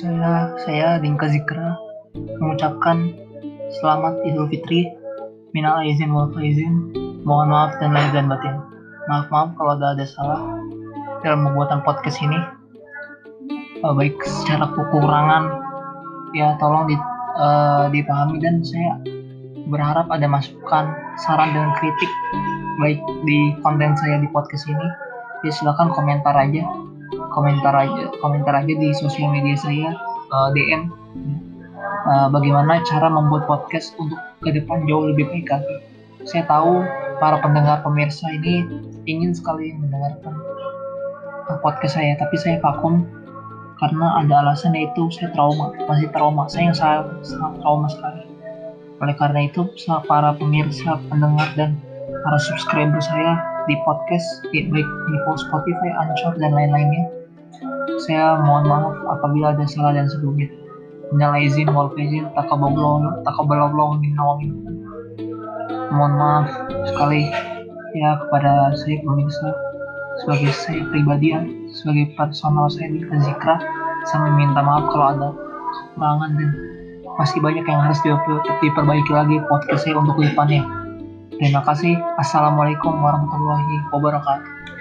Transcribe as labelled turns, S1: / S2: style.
S1: saya Dinka Zikra mengucapkan selamat Idul Fitri, minal aizin wal faizin, mohon maaf dan lahir dan batin. Maaf maaf kalau ada ada salah dalam pembuatan podcast ini. Uh, baik secara kekurangan ya tolong di, uh, dipahami dan saya berharap ada masukan, saran dan kritik baik di konten saya di podcast ini. Ya silakan komentar aja, komentar aja, komentar aja di sosial media saya uh, DM uh, bagaimana cara membuat podcast untuk ke depan jauh lebih baik lagi. Saya tahu para pendengar pemirsa ini ingin sekali mendengarkan podcast saya, tapi saya vakum karena ada alasan yaitu saya trauma, masih trauma. Saya yang sangat, sangat trauma sekali. Oleh karena itu, para pemirsa, pendengar dan para subscriber saya di podcast, baik di Spotify, Anchor dan lain-lainnya, saya mohon maaf apabila ada salah dan sebelumnya. Minal izin wal faizin takaballahu minna wa Mohon maaf sekali ya kepada saya pemirsa sebagai saya pribadi ya, sebagai personal saya di Zikra saya minta maaf kalau ada kekurangan dan masih banyak yang harus diperbaiki lagi podcast saya untuk ke depannya. Terima kasih. Assalamualaikum warahmatullahi wabarakatuh.